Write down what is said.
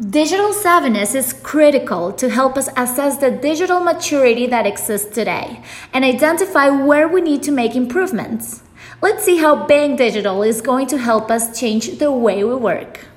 Digital savviness is critical to help us assess the digital maturity that exists today and identify where we need to make improvements. Let's see how being digital is going to help us change the way we work.